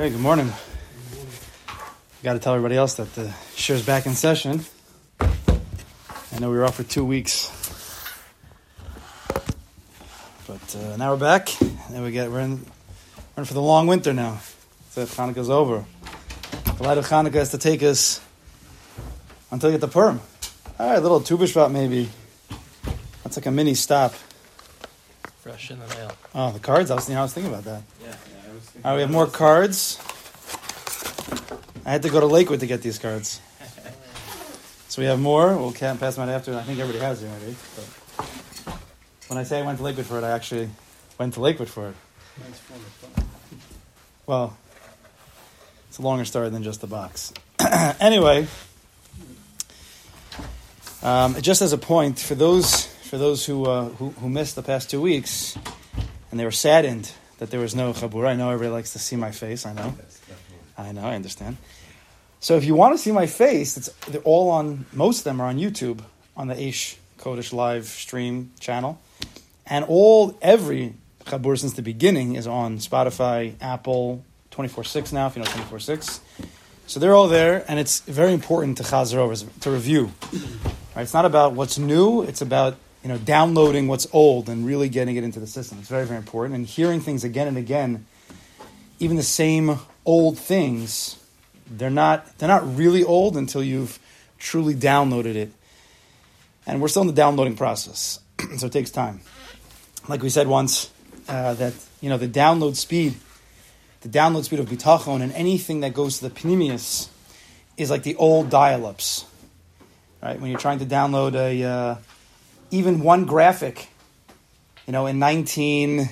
Okay, good morning. Got to tell everybody else that the is back in session. I know we were off for two weeks, but uh, now we're back. And we get we're in, we're in for the long winter now. So Hanukkah's over. The light of Hanukkah has to take us until you get the Purim. All right, a little Tu B'Shvat maybe. That's like a mini stop. Fresh in the mail. Oh, the cards. I was, I was thinking about that. All right, we have more cards. I had to go to Lakewood to get these cards. So we have more. We'll pass them out after. I think everybody has it already. When I say I went to Lakewood for it, I actually went to Lakewood for it. Well, it's a longer story than just the box. anyway, um, just as a point for those for those who, uh, who who missed the past two weeks and they were saddened that there was no chabur. I know everybody likes to see my face. I know. I know. I understand. So if you want to see my face, it's they're all on. Most of them are on YouTube on the Aish Kodesh live stream channel, and all every chabur since the beginning is on Spotify, Apple, twenty four six now. If you know twenty four six. So they're all there, and it's very important to chazer over, to review. Right? It's not about what's new; it's about you know, downloading what's old and really getting it into the system. It's very, very important. And hearing things again and again, even the same old things, they're not they're not really old until you've truly downloaded it. And we're still in the downloading process, so it takes time. Like we said once, uh, that you know the download speed, the download speed of bitachon and anything that goes to the pneumius is like the old dial-ups, right? When you're trying to download a uh, even one graphic, you know, in 19,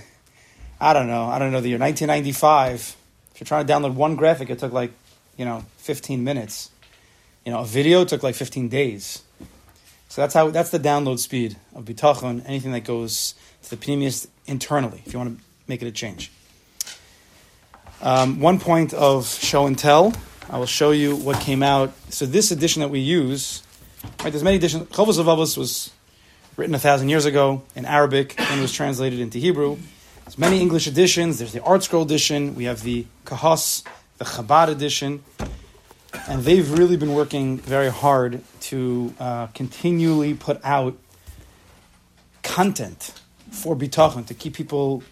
I don't know, I don't know the year, 1995, if you're trying to download one graphic, it took like, you know, 15 minutes. You know, a video took like 15 days. So that's how that's the download speed of bitachon, anything that goes to the pneumius internally, if you want to make it a change. Um, one point of show and tell, I will show you what came out. So this edition that we use, right, there's many editions. Chovos HaLevavos was written a thousand years ago in Arabic and was translated into Hebrew. There's many English editions. There's the ArtScroll edition. We have the Kahas, the Chabad edition. And they've really been working very hard to uh, continually put out content for Bitachon to keep people,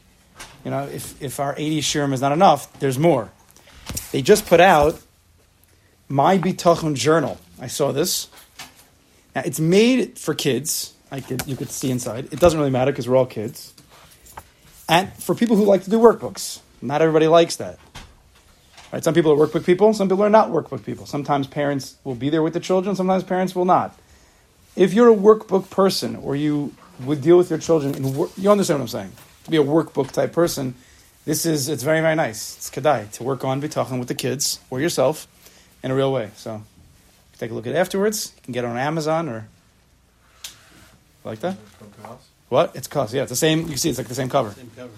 you know, if, if our 80 shiurim is not enough, there's more. They just put out My Bitachon Journal. I saw this. Now, it's made for kids I could, you could see inside. It doesn't really matter because we're all kids. And for people who like to do workbooks, not everybody likes that. Right? Some people are workbook people, some people are not workbook people. Sometimes parents will be there with the children, sometimes parents will not. If you're a workbook person or you would deal with your children, wor- you understand what I'm saying. To be a workbook type person, this is, it's very, very nice. It's kedai to work on bitachon with the kids or yourself in a real way. So take a look at it afterwards. You can get it on Amazon or like that? What? It's cost. Yeah, it's the same. You can see it's like the same cover. Same cover.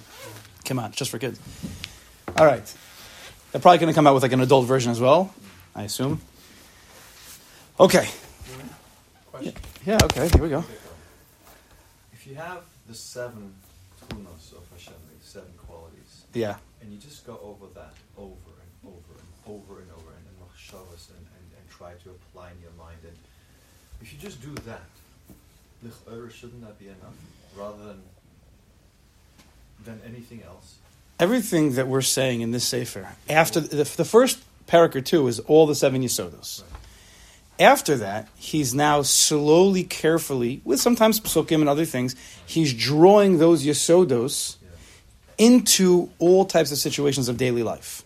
Come on, just for kids. All right. They're probably going to come out with like an adult version as well, I assume. Okay. Question. Yeah, okay, here we go. If you have the seven tunos of Hashem, the seven qualities, Yeah. and you just go over that over and over and over and over and machshavas and, and, and try to apply in your mind, and if you just do that, shouldn't that be enough? Rather than than anything else? Everything that we're saying in this Sefer, after the, the first parak or two is all the seven Yisodos. Right. After that, he's now slowly, carefully, with sometimes psukim and other things, he's drawing those Yisodos Yeah. into all types of situations of daily life.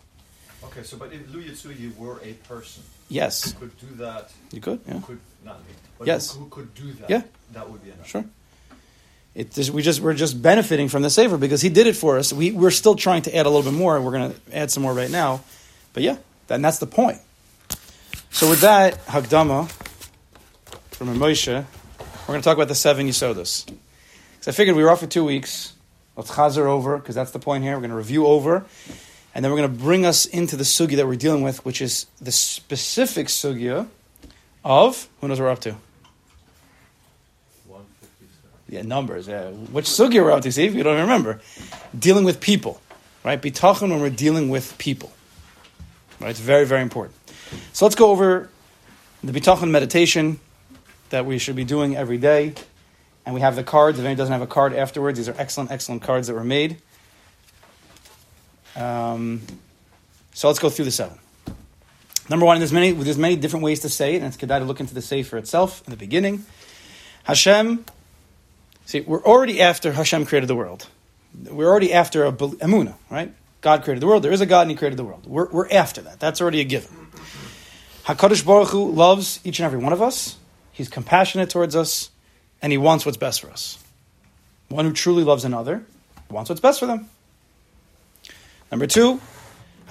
Okay, so but if Lu Yitzu, you were a person Yes. who could do that, You could? Yeah. could not me, but Yes. who, who could do that, Yeah. that would be enough. Sure. It just, we just we're just benefiting from the sefer because he did it for us. We we're still trying to add a little bit more. And we're going to add some more right now, but yeah, and that's the point. So with that Hakdama from Moshe, we're going to talk about the seven Yisodos. Because I figured we were off for two weeks. Let's chazer over because that's the point here. We're going to review over, and then we're going to bring us into the sugi that we're dealing with, which is the specific sugya of who knows what we're up to. 157. Yeah, numbers. Yeah. Which sugya we're up to, see if you don't remember. Dealing with people, right? Bitachon when we're dealing with people. Right? It's very, very important. So let's go over the bitachon meditation that we should be doing every day. And we have the cards. If anyone doesn't have a card afterwards, these are excellent, excellent cards that were made. Um, so let's go through the seven. Number one, there's many, there's many different ways to say it, and it's kedai to look into the sefer itself in the beginning. Hashem, see, we're already after Hashem created the world. We're already after a emuna, right? God created the world. There is a God, and He created the world. We're, we're after that. That's already a given. Hakadosh Baruch Hu loves each and every one of us. He's compassionate towards us, and He wants what's best for us. One who truly loves another wants what's best for them. Number two,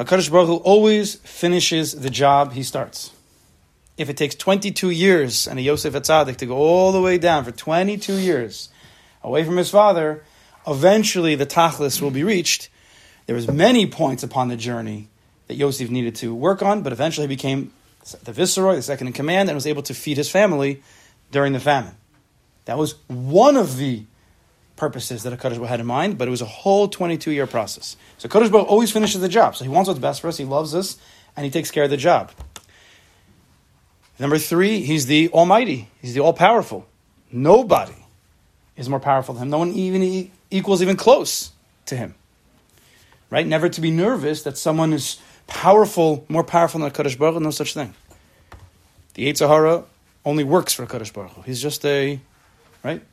Hakadosh Baruch Hu always finishes the job He starts. If it takes 22 years and a Yosef HaTzadik to go all the way down for 22 years away from his father, eventually the Tachlis will be reached. There was many points upon the journey that Yosef needed to work on, but eventually he became the viceroy, the second in command, and was able to feed his family during the famine. That was one of the purposes that a Baruch had in mind, but it was a whole 22 year process. So Kadosh Baruch always finishes the job. So he wants what's best for us, he loves us, and he takes care of the job. Number three, he's the Almighty, he's the All Powerful. Nobody is more powerful than him. No one even equals even close to him. Right? Never to be nervous that someone is powerful, more powerful than a Kaddish Baruch no such thing. The Yetzer Hara only works for a Kaddish Baruch He's just a, right?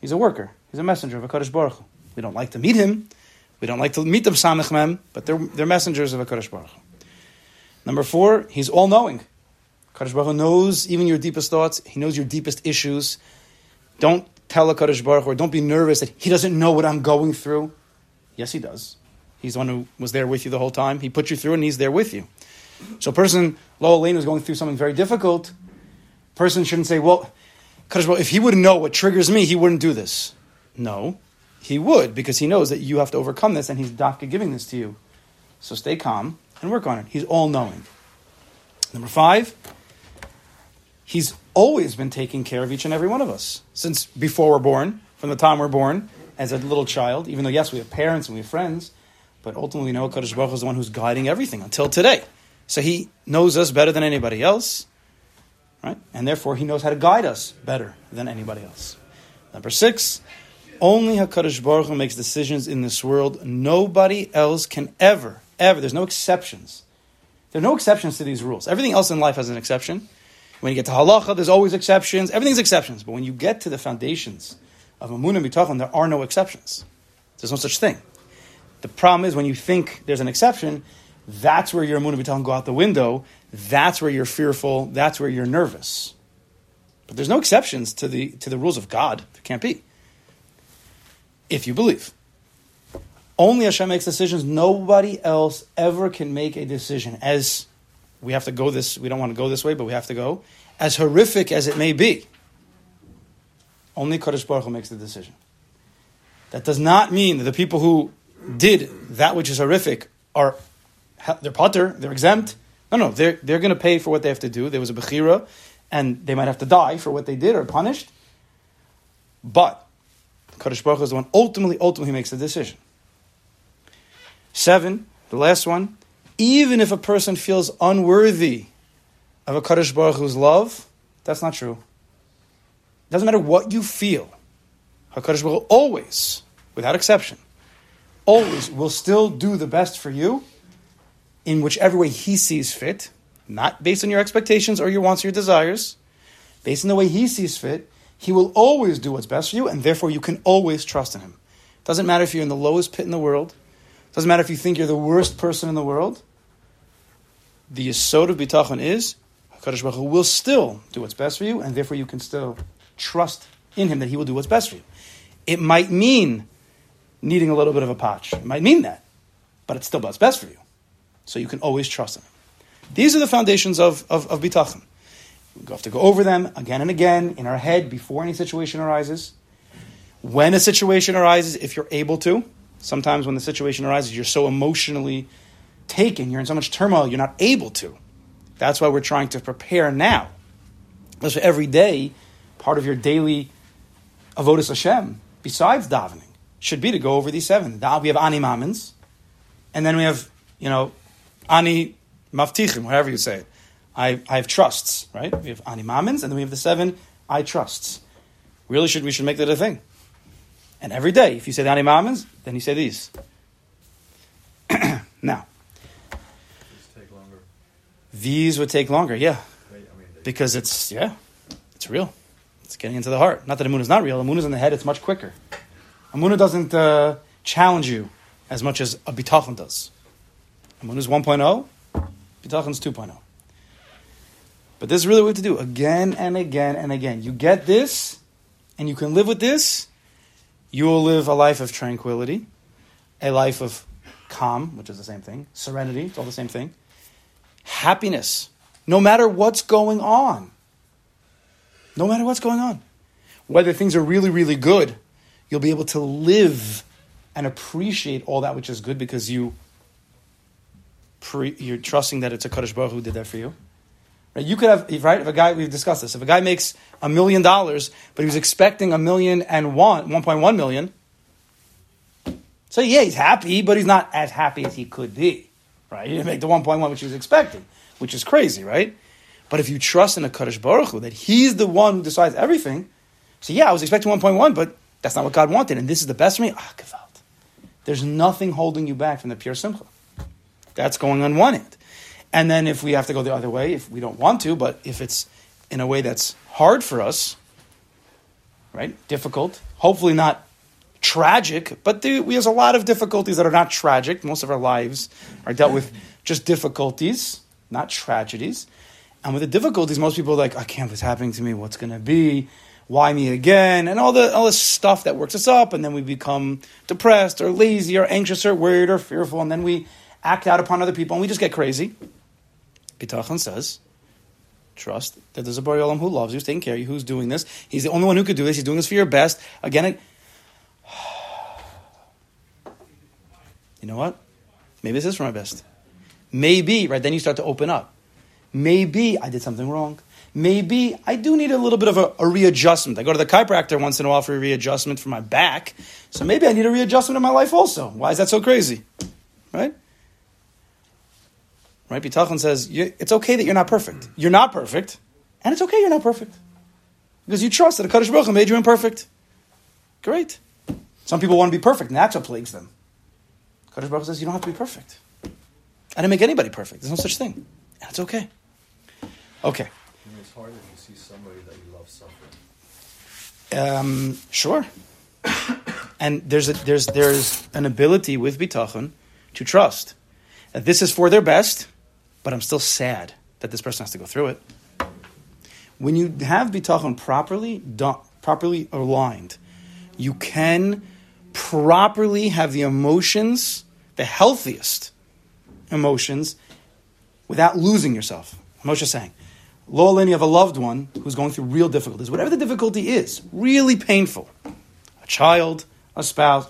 He's a worker. He's a messenger of a Kaddish Baruch Hu. We don't like to meet him. We don't like to meet them Samech Mem, but they're, they're messengers of a Kaddish Baruch Hu. Number four, he's all knowing. Kaddish Baruch Hu knows even your deepest thoughts. He knows your deepest issues. Don't tell a Kaddish Baruch Hu, or don't be nervous that he doesn't know what I'm going through. Yes, he does. He's the one who was there with you the whole time. He put you through and he's there with you. So a person, lo aleinu, is going through something very difficult. Person shouldn't say, well, if he wouldn't know what triggers me, he wouldn't do this. No, he would, because he knows that you have to overcome this and he's Dafka giving this to you. So stay calm and work on it. He's all knowing. Number five, he's always been taking care of each and every one of us since before we're born, from the time we're born, as a little child, even though, yes, we have parents and we have friends, but ultimately, we know Kadosh Baruch is the one who's guiding everything until today. So he knows us better than anybody else, right? And therefore, he knows how to guide us better than anybody else. Number six, only Hakadosh Baruch Hu makes decisions in this world. Nobody else can ever, ever. There's no exceptions. There are no exceptions to these rules. Everything else in life has an exception. When you get to halacha, there's always exceptions. Everything's exceptions. But when you get to the foundations of Amun and Bitachon, there are no exceptions. There's no such thing. The problem is when you think there's an exception, that's where your Amunah B'Talon go out the window. That's where you're fearful. That's where you're nervous. But there's no exceptions to the, to the rules of God. There can't be. If you believe. Only Hashem makes decisions. Nobody else ever can make a decision. As we have to go this, we don't want to go this way, but we have to go. As horrific as it may be, only Kadosh Baruch Hu makes the decision. That does not mean that the people who did that which is horrific are they're patur, they're exempt. No, no, they're they're going to pay for what they have to do. There was a bechira, and they might have to die for what they did or punished. But Kadosh Baruch is the one ultimately, ultimately makes the decision. Seven, the last one. Even if a person feels unworthy of a Kadosh Baruch Hu's love, that's not true. It doesn't matter what you feel. Hakadosh Baruch Hu always, without exception, always will still do the best for you in whichever way he sees fit, not based on your expectations or your wants or your desires, based on the way he sees fit, he will always do what's best for you, and therefore you can always trust in him. Doesn't matter if you're in the lowest pit in the world, doesn't matter if you think you're the worst person in the world. The yisod of bitachon is HaKadosh Baruch Hu will still do what's best for you, and therefore you can still trust in him that he will do what's best for you. It might mean needing a little bit of a patch. It might mean that, but it's still what's best for you. So you can always trust him. These are the foundations of, of, of bitachon. We have to go over them again and again in our head before any situation arises. When a situation arises, if you're able to, sometimes when the situation arises, you're so emotionally taken, you're in so much turmoil, you're not able to. That's why we're trying to prepare now. Because every day, part of your daily avodas Hashem, besides davening, should be to go over these seven. We have Ani Mamins, and then we have, you know, Ani maftichim, whatever you say it. I, I have trusts, right? We have animamins, and then we have the seven I trusts. Really, should we should make that a thing? And every day, if you say the animamins, then you say these. now, These would take longer, yeah, because it's yeah, it's real. It's getting into the heart. Not that the moon is not real. The moon is in the head. It's much quicker. A moon doesn't uh, challenge you as much as a bitachon does. A moon is 1.0. Bitachon is 2.0. But this is really what to do again and again and again. You get this, and you can live with this. You will live a life of tranquility, a life of calm, which is the same thing. Serenity, it's all the same thing. Happiness, no matter what's going on. No matter what's going on. Whether things are really, really good, you'll be able to live and appreciate all that which is good because you pre, you're trusting that it's a Kaddish Baruch who did that for you. Right? You could have if- right if a guy we've discussed this. If a guy makes a million dollars, but he was expecting a million and one, 1.1 million. So yeah, he's happy, but he's not as happy as he could be. Right? He didn't make the 1.1 which he was expecting, which is crazy, right? But if you trust in a Kaddish Baruch Hu, that he's the one who decides everything, so yeah, I was expecting 1.1, but that's not what God wanted, and this is the best for me. Ah, gewalt. There's nothing holding you back from the pure simcha. That's going on one end. And then if we have to go the other way, if we don't want to, but if it's in a way that's hard for us, right? Difficult, hopefully not tragic, but we have a lot of difficulties that are not tragic. Most of our lives are dealt with just difficulties, not tragedies. And with the difficulties, most people are like, I can't what's happening to me, what's going to be, why me again, and all the all this stuff that works us up, and then we become depressed or lazy or anxious or worried or fearful, and then we act out upon other people, and we just get crazy. Bitachon says, trust that there's a Borei Olam who loves you, who's taking care of you, who's doing this. He's the only one who could do this. He's doing this for your best. Again, you know what? Maybe this is for my best. Maybe, right? Then you start to open up. Maybe I did something wrong. Maybe I do need a little bit of a, a readjustment. I go to the chiropractor once in a while for a readjustment for my back. So maybe I need a readjustment in my life also. Why is that so crazy? Right? Right? Bitachon says, it's okay that you're not perfect. You're not perfect. And it's okay you're not perfect. Because you trust that a Kaddish Baruch Hu made you imperfect. Great. Some people want to be perfect, and that's what plagues them. Kaddish Baruch Hu says, you don't have to be perfect. I didn't make anybody perfect. There's no such thing. And it's okay. Okay. I mean, it's hard if you see somebody that you love suffering. Um, sure. and there's a, there's there's an ability with bitachon to trust that this is for their best, but I'm still sad that this person has to go through it. When you have bitachon properly done, properly aligned, you can properly have the emotions, the healthiest emotions, without losing yourself. Moshe saying, Lola, you have a loved one who's going through real difficulties, whatever the difficulty is, really painful. A child, a spouse.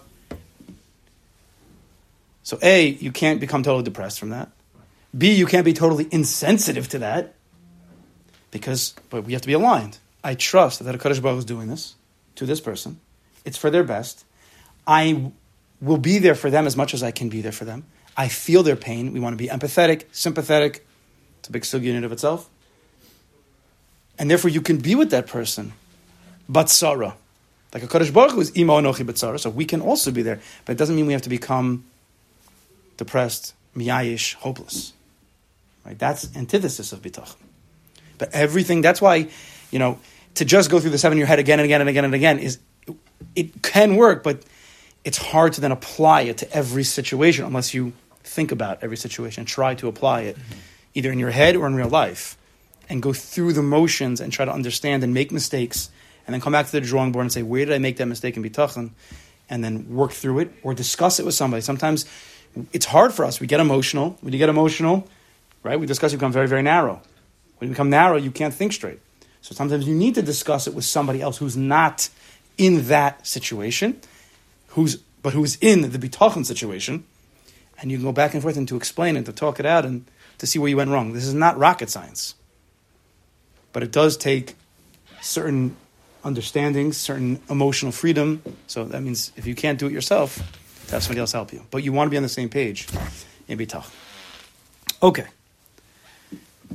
So, A, you can't become totally depressed from that. B, you can't be totally insensitive to that. Because, but we have to be aligned. I trust that a Kaddish Baruch is doing this to this person. It's for their best. I will be there for them as much as I can be there for them. I feel their pain. We want to be empathetic, sympathetic. It's a big sug unit of itself. And therefore, you can be with that person, batsara. Like a Kaddish Baruch is imo anochi batsara, so we can also be there. But it doesn't mean we have to become depressed, miyayish, hopeless. Right? That's antithesis of bitach. But everything, that's why, you know, to just go through the seven in your head again and again and again and again is, it can work, but it's hard to then apply it to every situation unless you think about every situation, try to apply it mm-hmm. either in your head or in real life, and go through the motions and try to understand and make mistakes, and then come back to the drawing board and say, where did I make that mistake in bitachon? And then work through it or discuss it with somebody. Sometimes it's hard for us. We get emotional. When you get emotional, right, we discuss, you become very, very narrow. When you become narrow, you can't think straight. So sometimes you need to discuss it with somebody else who's not in that situation, who's but who's in the bitachon situation, and you can go back and forth and to explain it, to talk it out, and to see where you went wrong. This is not rocket science, but it does take certain understandings, certain emotional freedom. So that means if you can't do it yourself, to have somebody else help you. But you want to be on the same page in bitachon. Okay.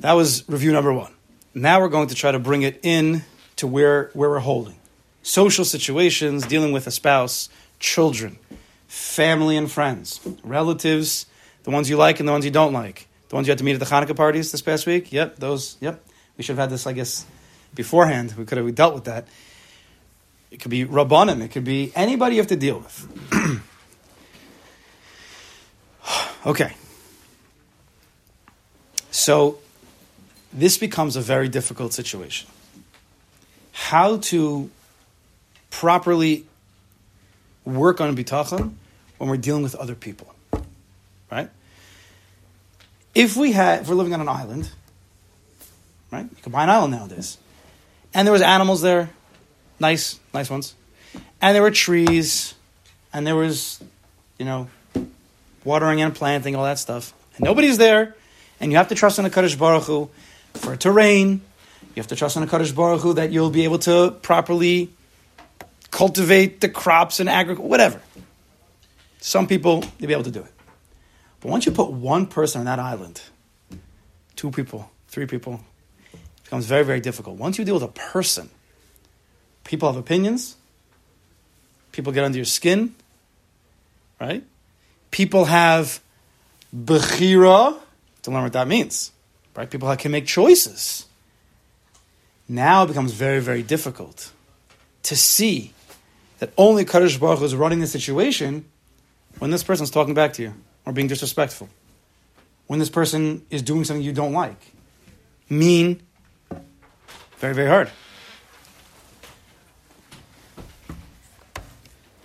That was review number one. Now we're going to try to bring it in to where, where we're holding. Social situations, dealing with a spouse, children, family and friends, relatives, the ones you like and the ones you don't like. The ones you had to meet at the Hanukkah parties this past week? Yep, those, yep. We should have had this, I guess, beforehand. We could have dealt with that. It could be Rabbanim, it could be anybody you have to deal with. okay. So this becomes a very difficult situation. How to properly work on bitachon when we're dealing with other people, right? If we had, if we're living on an island, right? You can buy an island nowadays, and there was animals there, nice, nice ones, and there were trees, and there was, you know, watering and planting, all that stuff, and nobody's there, and you have to trust in the Kaddish Baruch Hu for it to rain. You have to trust in a Kaddish Baruch Hu that you'll be able to properly cultivate the crops and agriculture, whatever. Some people, you'll be able to do it. But once you put one person on that island, two people, three people, it becomes very, very difficult. Once you deal with a person, people have opinions, people get under your skin, right? People have bechira, to learn what that means, right? People can make choices. Now it becomes very, very difficult to see that only Kaddish Baruch is running the situation when this person is talking back to you or being disrespectful, when this person is doing something you don't like, mean, very, very hard.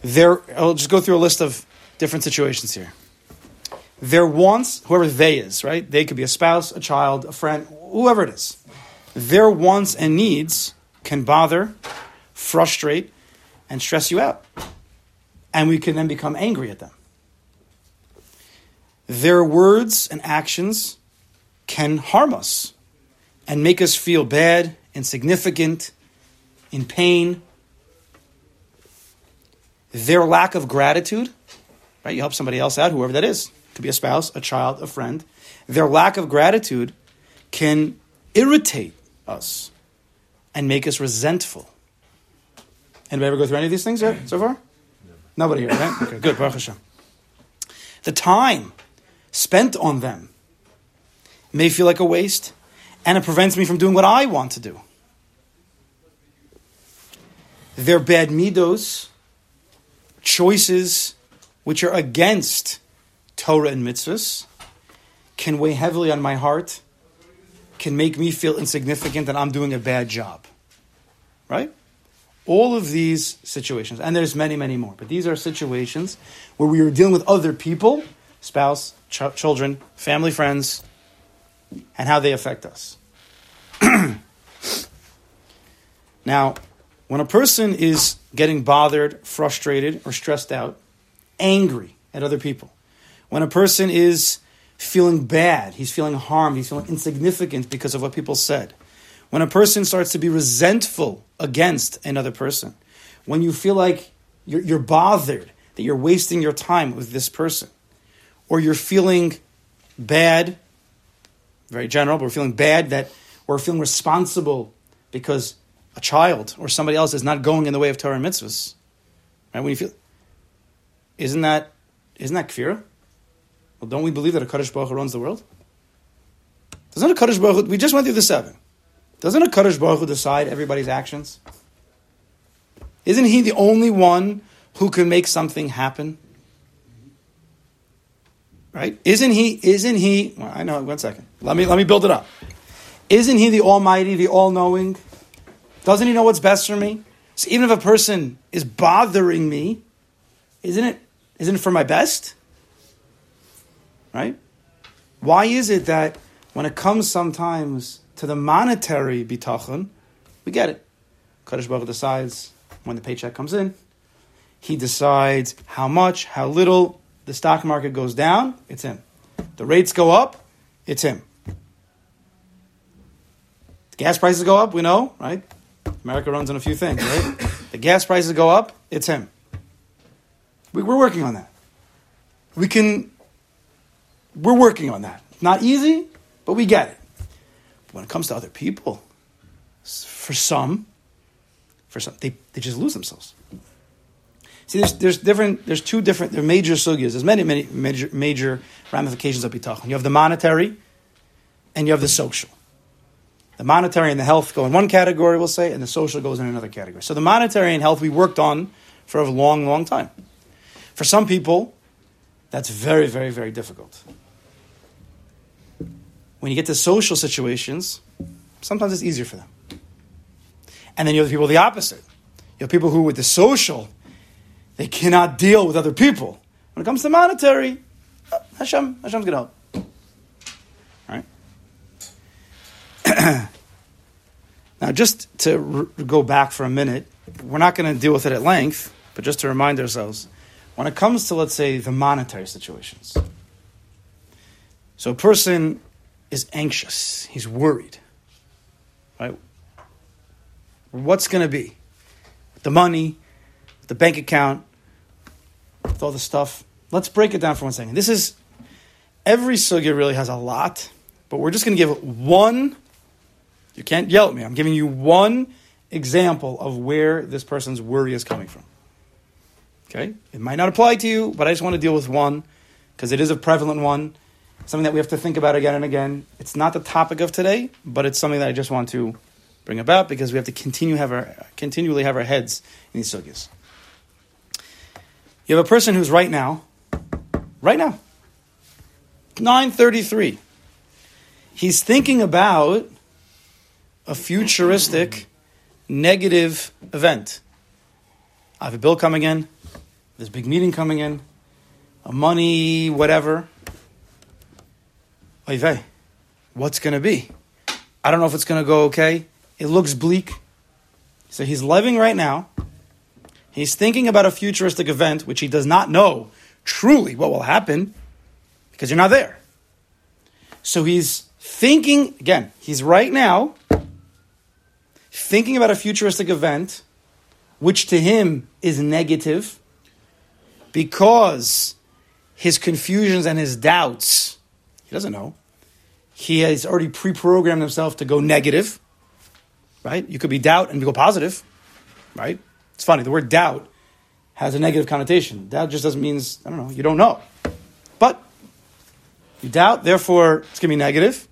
There, I'll just go through a list of different situations here. Their wants, whoever they is, right? They could be a spouse, a child, a friend, whoever it is. Their wants and needs can bother, frustrate, and stress you out. And we can then become angry at them. Their words and actions can harm us and make us feel bad, insignificant, in pain. Their lack of gratitude, right? You help somebody else out, whoever that is. Could be a spouse, a child, a friend. Their lack of gratitude can irritate us and make us resentful. Anybody ever go through any of these things yet so far? Nobody here, right? Okay, good. Baruch Hashem. The time spent on them may feel like a waste, and it prevents me from doing what I want to do. Their bad midos, choices which are against Torah and mitzvahs, can weigh heavily on my heart, can make me feel insignificant and I'm doing a bad job. Right? All of these situations, and there's many, many more, but these are situations where we are dealing with other people, spouse, ch- children, family, friends, and how they affect us. now, when a person is getting bothered, frustrated, or stressed out, angry at other people, when a person is feeling bad, he's feeling harmed, he's feeling insignificant because of what people said, when a person starts to be resentful against another person, when you feel like you're, you're bothered that you're wasting your time with this person, or you're feeling bad, very general, but we're feeling bad that we're feeling responsible because a child or somebody else is not going in the way of Torah and mitzvahs. Right? When you feel, isn't that isn't that kfira? Well, don't we believe that a Kaddish Baruch runs the world? Doesn't a Kaddish Baruch we just went through the seven. Doesn't a Kaddish Baruch Hu decide everybody's actions? Isn't he the only one who can make something happen? Right? Isn't he, isn't he, well, I know, one second. Let me, let me build it up. Isn't he the Almighty, the All Knowing? Doesn't he know what's best for me? So even if a person is bothering me, isn't it, isn't it for my best? Right? Why is it that when it comes sometimes to the monetary bitachon, we get it. Kaddish Baruch decides when the paycheck comes in. He decides how much, how little. The stock market goes down, it's him. The rates go up, it's him. The gas prices go up, we know, right? America runs on a few things, right? the gas prices go up, it's him. We, we're working on that. We can, we're working on that. Not easy, but we get it. When it comes to other people, for some, for some, they, they just lose themselves. See, there's, there's different, there's two different, there are major sugyas. There's many, many major, major ramifications of bitachon. You have the monetary, and you have the social. The monetary and the health go in one category, we'll say, and the social goes in another category. So the monetary and health we worked on for a long, long time. For some people, that's very, very, very difficult. When you get to social situations, sometimes it's easier for them. And then you have the people the opposite. You have people who, with the social, they cannot deal with other people. When it comes to monetary, uh, Hashem, Hashem's going to help. Right? now, just to r- go back for a minute, we're not going to deal with it at length, but just to remind ourselves, when it comes to, let's say, the monetary situations, so a person is anxious, he's worried, right? What's going to be? The money, the bank account, with all the stuff. Let's break it down for one second. This is every sugya really has a lot, but we're just going to give one. You can't yell at me. I'm giving you one example of where this person's worry is coming from. Okay, it might not apply to you, but I just want to deal with one because it is a prevalent one, something that we have to think about again and again. It's not the topic of today, but it's something that I just want to bring about because we have to continue have our continually have our heads in these sugyas. You have a person who's right now, right now, 933. He's thinking about a futuristic negative event. I have a bill coming in, a big meeting coming in, a money, whatever. Oy vey, what's going to be? I don't know if it's going to go okay. It looks bleak. So he's living right now. He's thinking about a futuristic event which he does not know truly what will happen because you're not there. So he's thinking, again, he's right now thinking about a futuristic event which to him is negative because his confusions and his doubts, he doesn't know. He has already pre programmed himself to go negative, right? You could be doubt and go positive, right? It's funny, the word doubt has a negative connotation. Doubt just doesn't mean, I don't know, you don't know. But you doubt, therefore it's going to be negative.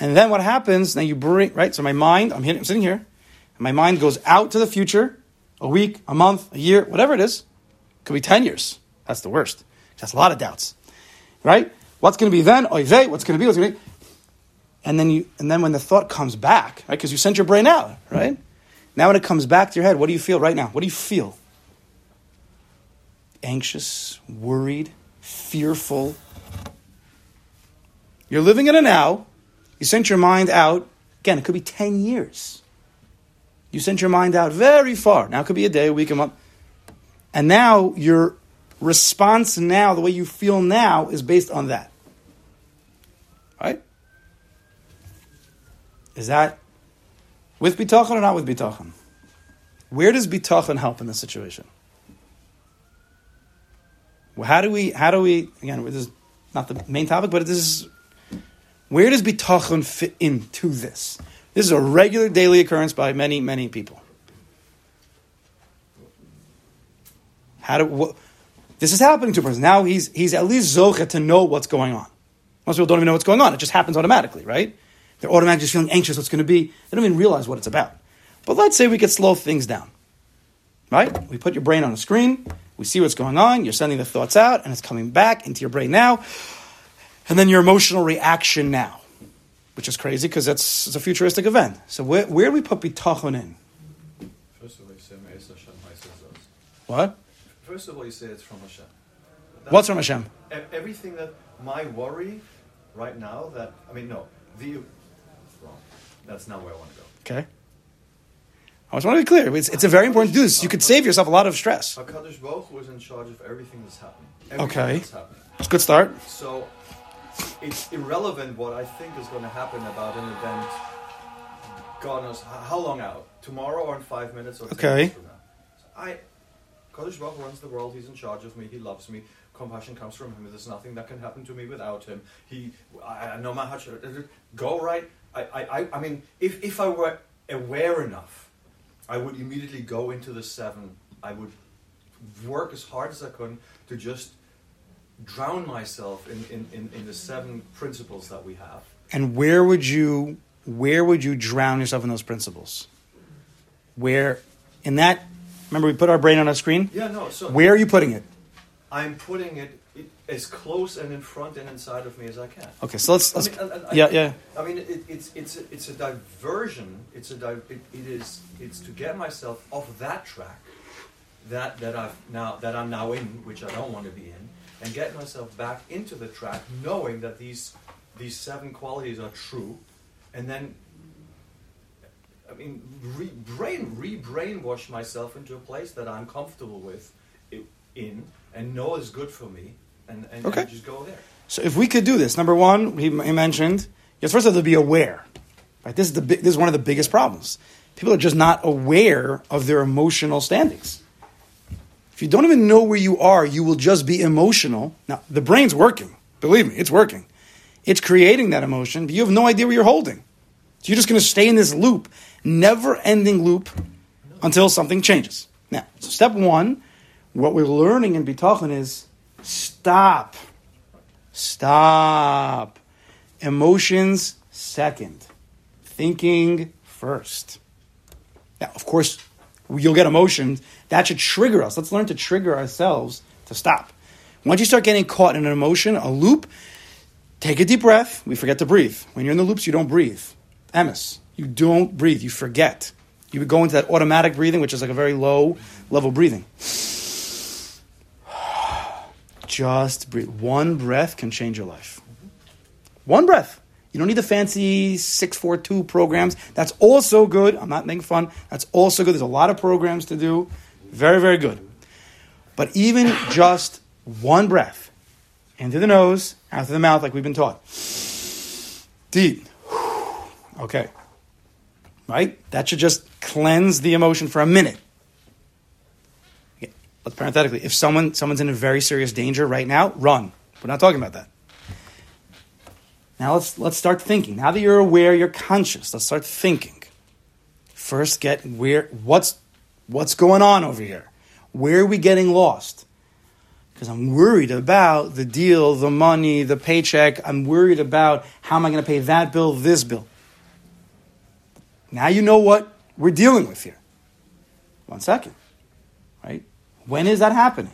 And then what happens, now you bring, right? So my mind, I'm, here, I'm sitting here, and my mind goes out to the future, a week, a month, a year, whatever it is. Could be 10 years. That's the worst. That's a lot of doubts, right? What's going to be then? Oy vey, what's going to be? What's going to be? And then you, and then when the thought comes back, right? Because you sent your brain out, right? Now when it comes back to your head, what do you feel right now? What do you feel? Anxious, worried, fearful. You're living in a now. You sent your mind out. Again, it could be 10 years. You sent your mind out very far. Now it could be a day, a week, a month. And now your response now, the way you feel now, is based on that. Right? Is that with bitachon or not with bitachon? Where does bitachon help in this situation? Well, how do we? How do we? Again, this is not the main topic, but this is where does bitachon fit into this? This is a regular daily occurrence by many, many people. How do what, this is happening to a person now? He's he's at least zocha to know what's going on. Most people don't even know what's going on; it just happens automatically, right? They're automatically just feeling anxious. What's going to be? They don't even realize what it's about. But let's say we could slow things down, right? We put your brain on a screen. We see what's going on. You're sending the thoughts out, and it's coming back into your brain now. And then your emotional reaction now, which is crazy because that's it's a futuristic event. So where, where do we put bitachon in? First of all, you say Me'ez Hashem Ha'isazos. What? First of all, you say it's from Hashem. That's- What's from Hashem? Everything that my worry right now, that I mean, no, the wrong. That's not where I want to go. Okay. I just want to be clear. It's, it's a very important to do this. You could save yourself a lot of stress. Hakadosh Baruch Hu is in charge of everything that's happening. Everything Okay. That's happening. It's a good start. So it's irrelevant what I think is going to happen about an event. God knows how long out. Tomorrow or in five minutes or ten Okay. minutes from now. So I, Kadosh Baruch runs the world. He's in charge of me. He loves me. Compassion comes from him. There's nothing that can happen to me without him. He, I, know my heart. Go right. I, I, I- I mean, if, if I were aware enough, I would immediately go into the seven. I would work as hard as I could to just drown myself in, in, in, in the seven principles that we have. And where would you where would you drown yourself in those principles? Where in that remember we put our brain on a screen? Yeah, no, so Where are you putting it? I'm putting it, it as close and in front and inside of me as I can. Okay, so let's, I let's mean, and- and I- yeah, yeah. I mean, it, it's it's a, it's a diversion. It's a di- it, it is it's to get myself off that track that that I've now that I'm now in, which I don't want to be in, and get myself back into the track, knowing that these these seven qualities are true, and then. I mean, re- brain re-brainwash myself into a place that I'm comfortable with, in, and know is good for me, and, and, Okay. and just go there. So if we could do this, number one, he, he mentioned, you first have to be aware. Right? This is the this is one of the biggest problems. People are just not aware of their emotional standings. If you don't even know where you are, you will just be emotional. Now, the brain's working. Believe me, it's working. It's creating that emotion, but you have no idea where you're holding. So you're just going to stay in this loop, never ending loop, until something changes. Now, so step one, what we're learning in Bitachon is stop. Stop. Emotions second. Thinking first. Now, of course, you'll get emotions. That should trigger us. Let's learn to trigger ourselves to stop. Once you start getting caught in an emotion, a loop, take a deep breath. We forget to breathe. When you're in the loops, you don't breathe. Emes, you don't breathe. You forget. You would go into that automatic breathing, which is like a very low level breathing. Just breathe. One breath can change your life. One breath. You don't need the fancy 642 programs. That's also good. I'm not making fun. That's also good. There's a lot of programs to do. Very, very good. But even just one breath into the nose, out through the mouth, like we've been taught. Deep. Okay. Right? That should just cleanse the emotion for a minute. Okay, But parenthetically, if someone someone's in a very serious danger right now, run. We're not talking about that. Now let's let's start thinking. Now that you're aware, you're conscious. Let's start thinking. First, get where what's what's going on over here. Where are we getting lost? Because I'm worried about the deal, the money, the paycheck. I'm worried about how am I going to pay that bill, this bill. Now you know what we're dealing with here. One second, right? When is that happening?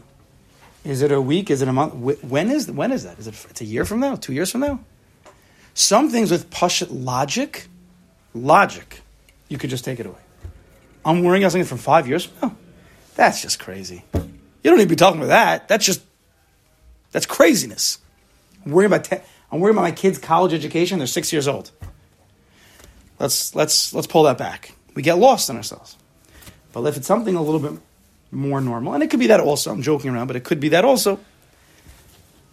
Is it a week? Is it a month? When is when is that? Is it? It's a year from now. Two years from now. Some things with pashut logic, logic, you could just take it away. I'm worrying about something from five years from now. That's just crazy. You don't need to be talking about that. That's just that's craziness. I'm worrying about te- I'm worrying about my kids' college education. They're six years old. Let's let's let's pull that back. We get lost in ourselves. But if it's something a little bit more normal, and it could be that also. I'm joking around, but it could be that also.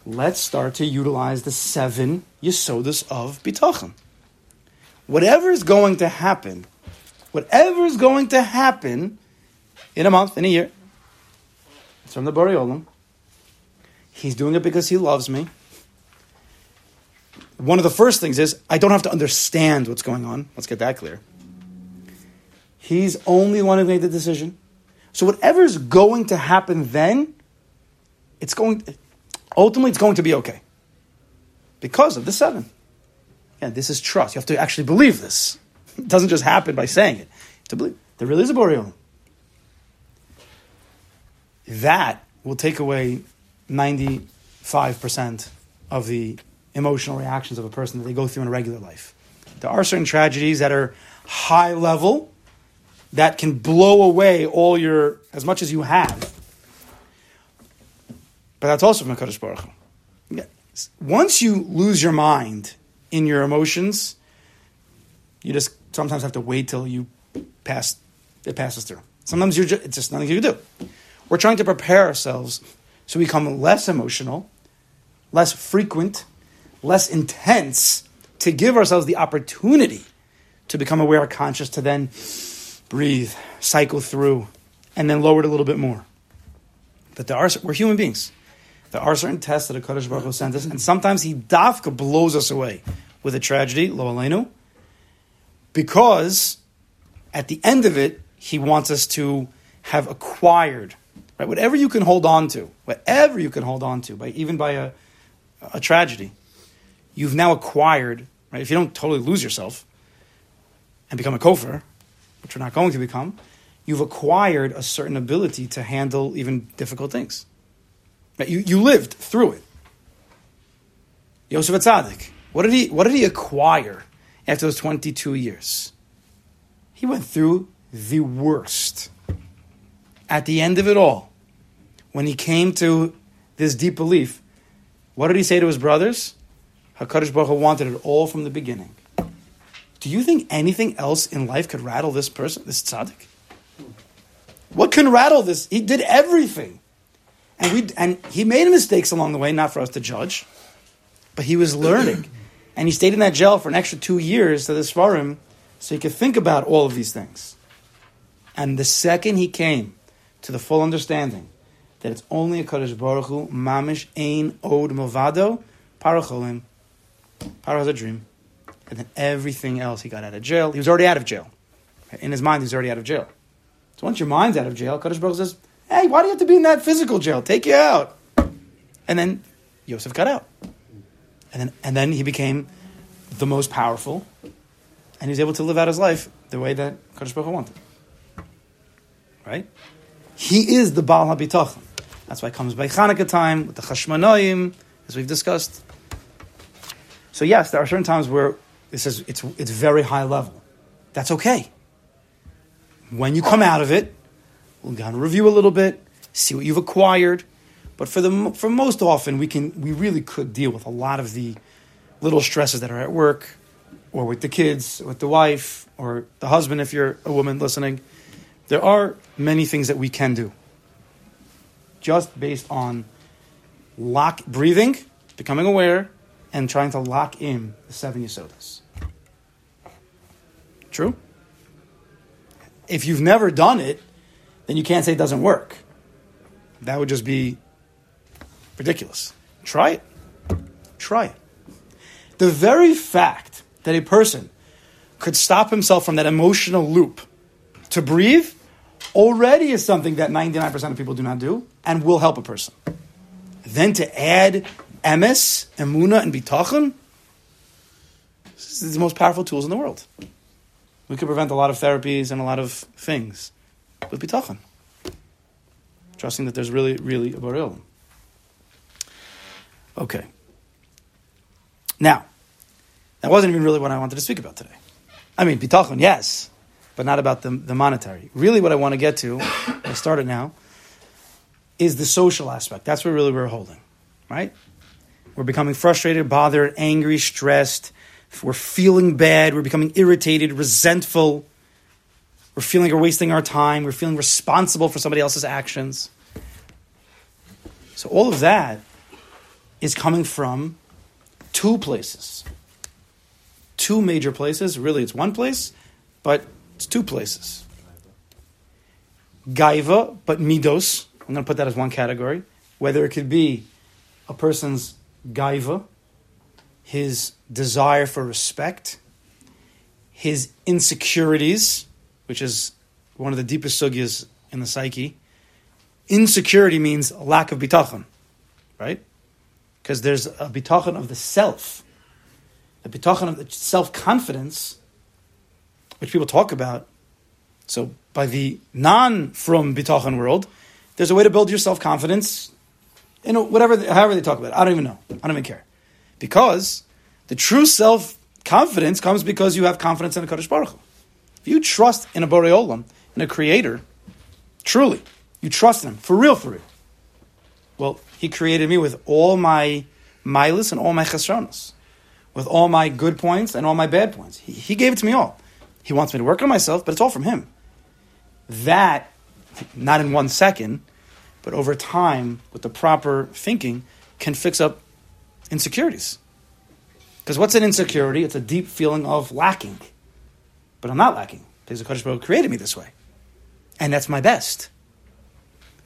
Let's start to utilize the seven yisodas of bitachon. Whatever is going to happen, whatever is going to happen in a month, in a year, it's from the Borei Olam. He's doing it because he loves me. One of the first things is I don't have to understand what's going on. Let's get that clear. He's only the one who made the decision. So whatever's going to happen then, it's going ultimately it's going to be okay. Because of the seven. Yeah, this is trust. You have to actually believe this. It doesn't just happen by saying it. To believe there really is a Borei Olam. That will take away 95% of the emotional reactions of a person that they go through in a regular life. There are certain tragedies that are high level that can blow away all your, as much as you have. But that's also from HaKadosh Baruch. Once you lose your mind in your emotions, you just sometimes have to wait till you pass, it passes through. Sometimes you're just, it's just nothing you can do. We're trying to prepare ourselves so we become less emotional, less frequent, less intense, to give ourselves the opportunity to become aware, conscious, to then breathe, cycle through, and then lower it a little bit more. But there are we're human beings. There are certain tests that a Kaddish Baruch Hu sends us, and sometimes he dafka blows us away with a tragedy, lo aleinu, because at the end of it, he wants us to have acquired, right? Whatever you can hold on to, whatever you can hold on to, by even by a, a tragedy, you've now acquired, right? If you don't totally lose yourself and become a kofar, which we're not going to become, you've acquired a certain ability to handle even difficult things. Right? You, you lived through it. Yosef HaTzadik, what did he, what did he acquire after those 22 years? He went through the worst. At the end of it all, when he came to this deep belief, what did he say to his brothers? HaKadosh Baruch Hu wanted it all from the beginning. Do you think anything else in life could rattle this person, this tzaddik? What can rattle this? He did everything. And, we, and he made mistakes along the way, not for us to judge, but he was learning. And he stayed in that jail for an extra two years to the Svarim so he could think about all of these things. And the second he came to the full understanding that it's only a Kadosh Baruch Hu, Mamish Ein Od Milvado, Paracholim, Paro has a dream. And then everything else, he got out of jail. He was already out of jail. In his mind, he's already out of jail. So once your mind's out of jail, Kadosh Baruch says, hey, why do you have to be in that physical jail? Take you out. And then Yosef got out. And then, and then he became the most powerful, and he was able to live out his life the way that Kadosh Baruch wanted. Right? He is the Baal HaBitachon. That's why it comes by Hanukkah time with the Chashmanoim, as we've discussed. So yes, there are certain times where this is it's it's very high level. That's okay. When you come out of it, we'll kind of review a little bit, see what you've acquired. But for the for most often, we can we really could deal with a lot of the little stresses that are at work, or with the kids, with the wife, or the husband if you're a woman listening. There are many things that we can do. Just based on lock breathing, becoming aware, and trying to lock in the seven Yesodos. True? If you've never done it, then you can't say it doesn't work. That would just be ridiculous. Try it. Try it. The very fact that a person could stop himself from that emotional loop to breathe already is something that 99% of people do not do and will help a person. Then to add emes, emuna, and bitachon, this is the most powerful tools in the world. We could prevent a lot of therapies and a lot of things with bitachon. Trusting that there's really, really a baril. Okay. Now, that wasn't even really what I wanted to speak about today. I mean, bitachon, yes, but not about the, the monetary. Really, what I want to get to, I started now, is the social aspect. That's what really we're holding, right? We're becoming frustrated, bothered, angry, stressed. We're feeling bad. We're becoming irritated, resentful. We're feeling we're wasting our time. We're feeling responsible for somebody else's actions. So all of that is coming from two places. Two major places. Really, it's one place, but it's two places. Gaiva, but midos. I'm going to put that as one category. Whether it could be a person's gaiva, his desire for respect, his insecurities, which is one of the deepest sugyas in the psyche. Insecurity means lack of bitachon, right? Because there's a bitachon of the self, the bitachon of the self confidence, which people talk about. So, by the non from bitachon world, there's a way to build your self confidence you know, whatever, however they talk about it. I don't even know. I don't even care. Because the true self confidence comes because you have confidence in a Kadosh Baruch Hu. If you trust in a Borei Olam, in a creator, truly, you trust him, for real, for real. Well, he created me with all my milas and all my chesronos, with all my good points and all my bad points. He, he gave it to me all. He wants me to work on myself, but it's all from him. That, not in one second, but over time, with the proper thinking, can fix up insecurities. Because what's an insecurity? It's a deep feeling of lacking. But I'm not lacking because the Kadosh Baruch created me this way. And that's my best.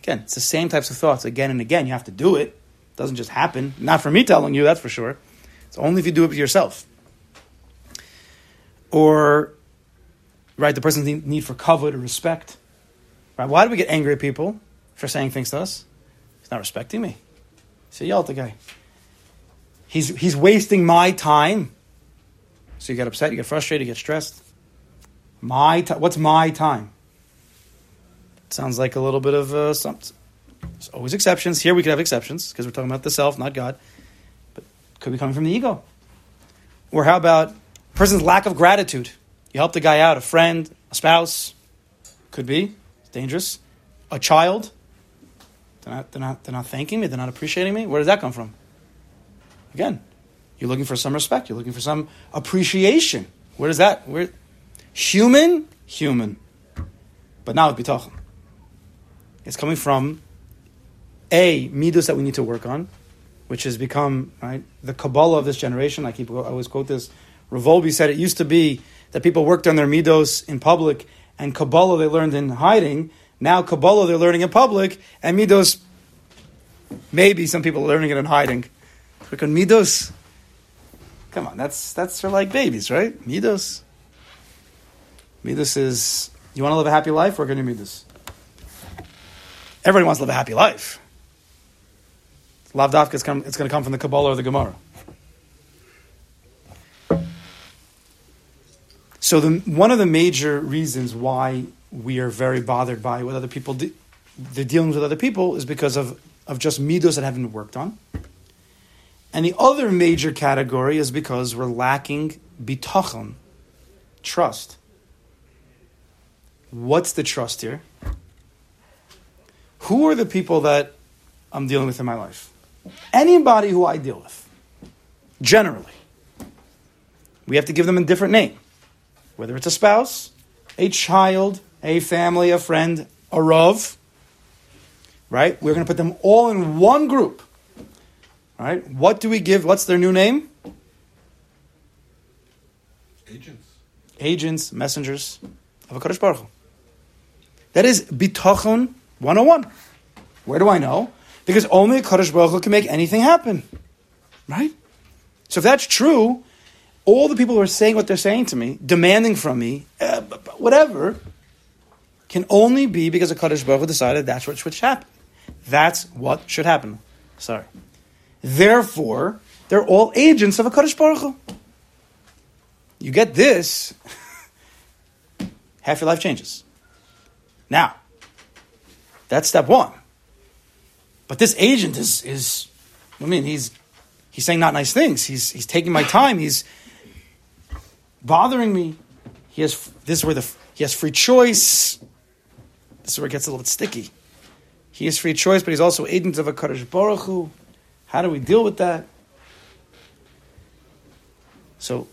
Again, it's the same types of thoughts again and again. You have to do it. It doesn't just happen. Not for me telling you, that's for sure. It's only if you do it yourself. Or right? The person's need, need for kavod or respect. Right? Why do we get angry at people for saying things to us? He's not respecting me. So yell at the guy. He's, he's wasting my time. So you get upset, you get frustrated, you get stressed. My time. What's my time? Sounds like a little bit of uh, something. There's always exceptions. Here we could have exceptions because we're talking about the self, not God. But could be coming from the ego. Or how about a person's lack of gratitude? You help the guy out, a friend, a spouse. Could be. It's dangerous. A child. They're not, they're, not, they're not thanking me. They're not appreciating me. Where does that come from? Again, you're looking for some respect. You're looking for some appreciation. Where does that? Where? Human, human. But now it's bitachon. It's coming from a midos that we need to work on, which has become right the Kabbalah of this generation. I keep I always quote this. Rav Wolbe said it used to be that people worked on their midos in public, and Kabbalah they learned in hiding. Now Kabbalah they're learning in public, and midos maybe some people are learning it in hiding. Quick on midos. Come on, that's that's for like babies, right? Midos. Midos is you want to live a happy life. Work on your midos. Everybody wants to live a happy life. Lav davka, it's, come, it's going to come from the Kabbalah or the Gemara. So the, one of the major reasons why we are very bothered by what other people do, the dealings with other people is because of, of just midos that haven't been worked on. And the other major category is because we're lacking bitachon, trust. What's the trust here? Who are the people that I'm dealing with in my life? Anybody who I deal with, generally, we have to give them a different name. Whether it's a spouse, a child, a family, a friend, a rov, right? We're going to put them all in one group. Right? What do we give? What's their new name? Agents. Agents, messengers of a Kadosh Baruch Hu. That is bitachon 101. Where do I know? Because only a Kadosh Baruch Hu can make anything happen. Right? So if that's true, all the people who are saying what they're saying to me, demanding from me, uh, whatever, can only be because a Kadosh Baruch Hu decided that's what should happen. That's what should happen. Sorry. Therefore, they're all agents of a Kadosh Baruch Hu. You get this, half your life changes. Now, that's step one. But this agent is, is I mean, he's, he's saying not nice things. He's, he's taking my time. He's bothering me. He has, this is where the, he has free choice. This is where it gets a little bit sticky. He is free choice, but he's also agent of a Kadosh Baruch Hu. How do we deal with that? So,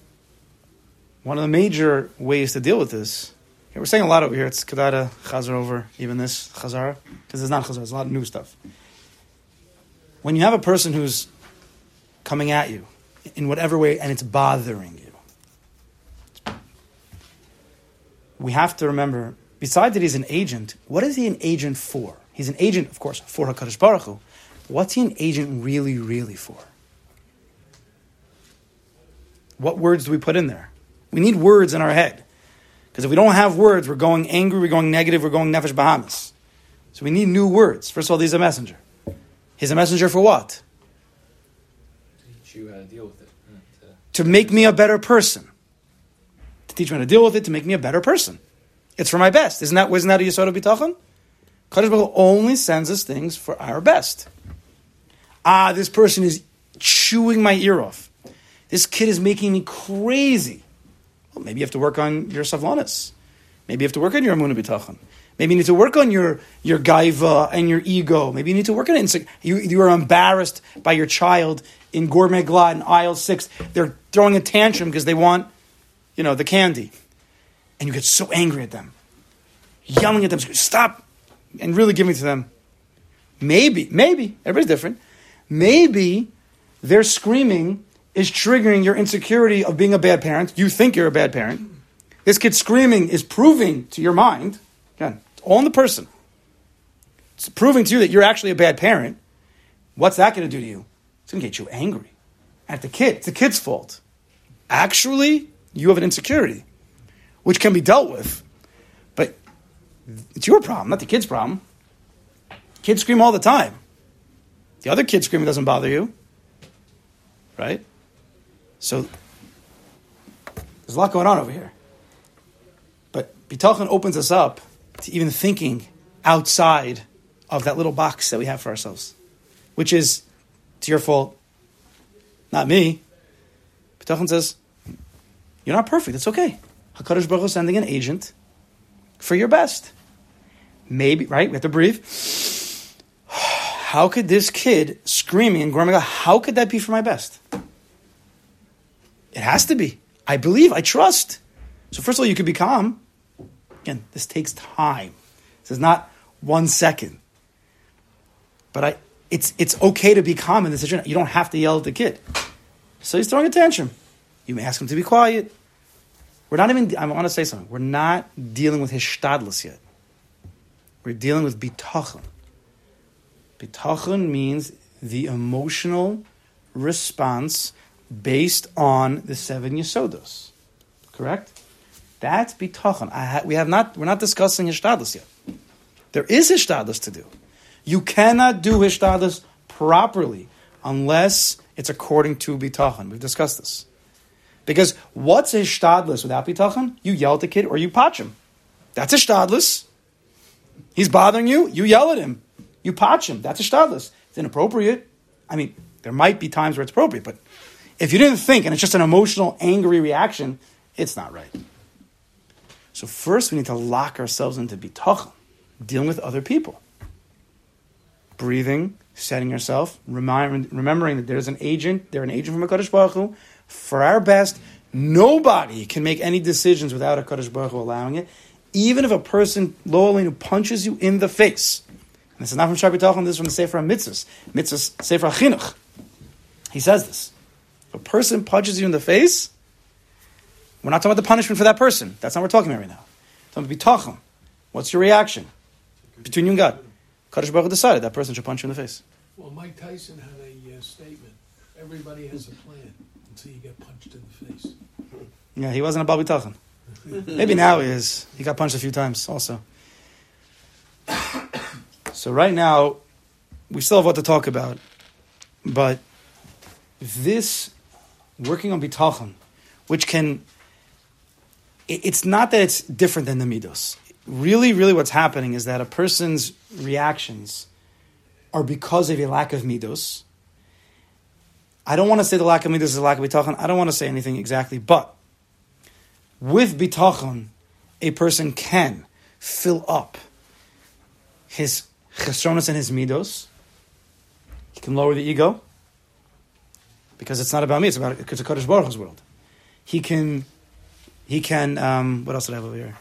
one of the major ways to deal with this, yeah, we're saying a lot over here. It's Kadada, Chazar over, even this Chazar, because it's not Chazar, it's a lot of new stuff. When you have a person who's coming at you in whatever way and it's bothering you, we have to remember, besides that he's an agent, what is he an agent for? He's an agent, of course, for HaKadosh Baruch Hu. What's he an agent really, really for? What words do we put in there? We need words in our head. Because if we don't have words, we're going angry, we're going negative, we're going nefesh Bahamis. So we need new words. First of all, he's a messenger. He's a messenger for what? Teach you how to deal with it. To make me a better person. To teach me how to deal with it, to make me a better person. It's for my best. Isn't that, isn't that a Yisod of Bitachon? Kadosh Baruch only sends us things for our best. Ah, this person is chewing my ear off. This kid is making me crazy. Well, maybe you have to work on your savlanis. Maybe you have to work on your amunah bitachon. Maybe you need to work on your, your gaiva and your ego. Maybe you need to work on it. You, you are embarrassed by your child in Gourmet Glatt in aisle six. They're throwing a tantrum because they want, you know, the candy. And you get so angry at them. Yelling at them. Stop. And really giving to them. Maybe, maybe, everybody's different. Maybe their screaming is triggering your insecurity of being a bad parent. You think you're a bad parent. This kid screaming is proving to your mind, again, it's all in the person. It's proving to you that you're actually a bad parent. What's that going to do to you? It's going to get you angry at the kid. It's the kid's fault. Actually, you have an insecurity. Which can be dealt with. But it's your problem, not the kid's problem. Kids scream all the time. The other kid screaming doesn't bother you, right? So there's a lot going on over here. But Bitachon opens us up to even thinking outside of that little box that we have for ourselves, which is, it's your fault, not me. Bitachon says, you're not perfect. It's okay. Hakadosh Baruch Hu sending an agent for your best. Maybe right. We have to breathe. How could this kid screaming and growling? How could that be for my best? It has to be. I believe. I trust. So first of all, you could be calm. Again, this takes time. This is not one second. But I, it's it's okay to be calm in this situation. You don't have to yell at the kid. So he's throwing a tantrum. You may ask him to be quiet. We're not even, I want to say something. We're not dealing with hishtadlus yet. We're dealing with bitachon. Bitachon means the emotional response based on the seven yesodos. Correct? That's bitachon. Ha- we have not, we're not discussing hishtadlus yet. There is hishtadlus to do. You cannot do hishtadlus properly unless it's according to bitachon. We've discussed this. Because what's a shtadlus without bitachon? You yell at the kid or you potch him. That's a shtadlus. He's bothering you, you yell at him. You potch him. That's a shtadlus. It's inappropriate. I mean, there might be times where it's appropriate, but if you didn't think and it's just an emotional, angry reaction, it's not right. So first we need to lock ourselves into bitachon, dealing with other people. Breathing, setting yourself, remind, remembering that there's an agent, they're an agent from HaKadosh Baruch Hu, for our best. Nobody can make any decisions without a Kadosh Baruch Hu allowing it. Even if a person, lowly, who punches you in the face. And this is not from Shaar HaBitachon, this is from the Sefer HaMitzvahs. Mitzvahs, Sefer HaChinuch. He says this. If a person punches you in the face, we're not talking about the punishment for that person. That's not what we're talking about right now. We're talking about. What's your reaction? Between you and God. Kadosh Baruch Hu decided that person should punch you in the face. Well, Mike Tyson had a uh, statement. Everybody has a plan until you get punched in the face. Yeah, he wasn't a Baal Bitachon. Maybe now he is. He got punched a few times also. So right now, we still have what to talk about, but this working on bitachon, which can, it- it's not that it's different than the midos. Really, really, what's happening is that a person's reactions are because of a lack of midos. I don't want to say the lack of midos is a lack of bitachon. I don't want to say anything exactly, but with bitachon, a person can fill up his chesronas and his midos. He can lower the ego because it's not about me; it's about it's a Kadosh Baruch Hu's world. He can, he can. Um, what else did I have over here?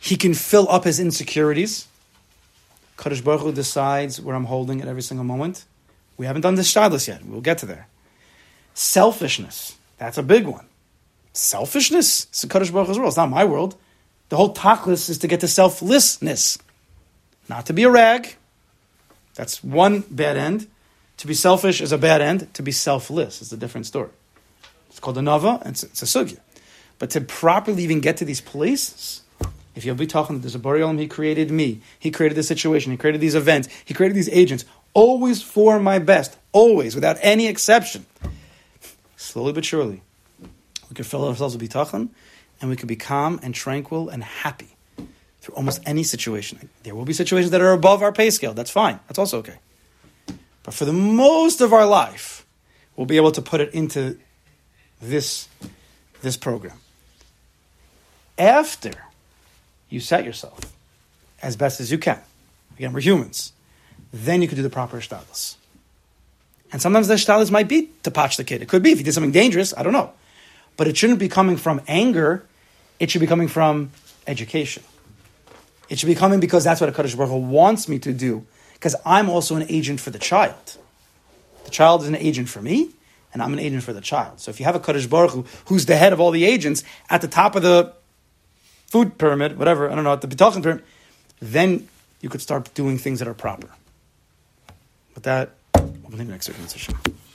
He can fill up his insecurities. Kadosh Baruch Hu decides where I'm holding at every single moment. We haven't done this shtadlus yet. We'll get to there. Selfishness. That's a big one. Selfishness? It's the Kadosh Baruch Hu's world. It's not my world. The whole tachlis is to get to selflessness. Not to be a rag. That's one bad end. To be selfish is a bad end. To be selfless is a different story. It's called anava, and it's, it's a sugya. But to properly even get to these places, if you'll be talking that there's a Bari he created me, he created this situation, he created these events, he created these agents, always for my best, always, without any exception. Slowly but surely, we can fill ourselves with bitachon, and we can be calm and tranquil and happy through almost any situation. There will be situations that are above our pay scale. That's fine. That's also okay. But for the most of our life, we'll be able to put it into this, this program. After you set yourself as best as you can, again, we're humans, then you could do the proper shtadlis. And sometimes the shtadlis might be to potch the kid. It could be if he did something dangerous, I don't know. But it shouldn't be coming from anger, it should be coming from education. It should be coming because that's what a Kadosh Baruch Hu wants me to do, because I'm also an agent for the child. The child is an agent for me, and I'm an agent for the child. So if you have a Kadosh Baruch Hu who's the head of all the agents at the top of the food pyramid, whatever, I don't know, at the Bitachon pyramid, then you could start doing things that are proper. With that, we'll continue next week.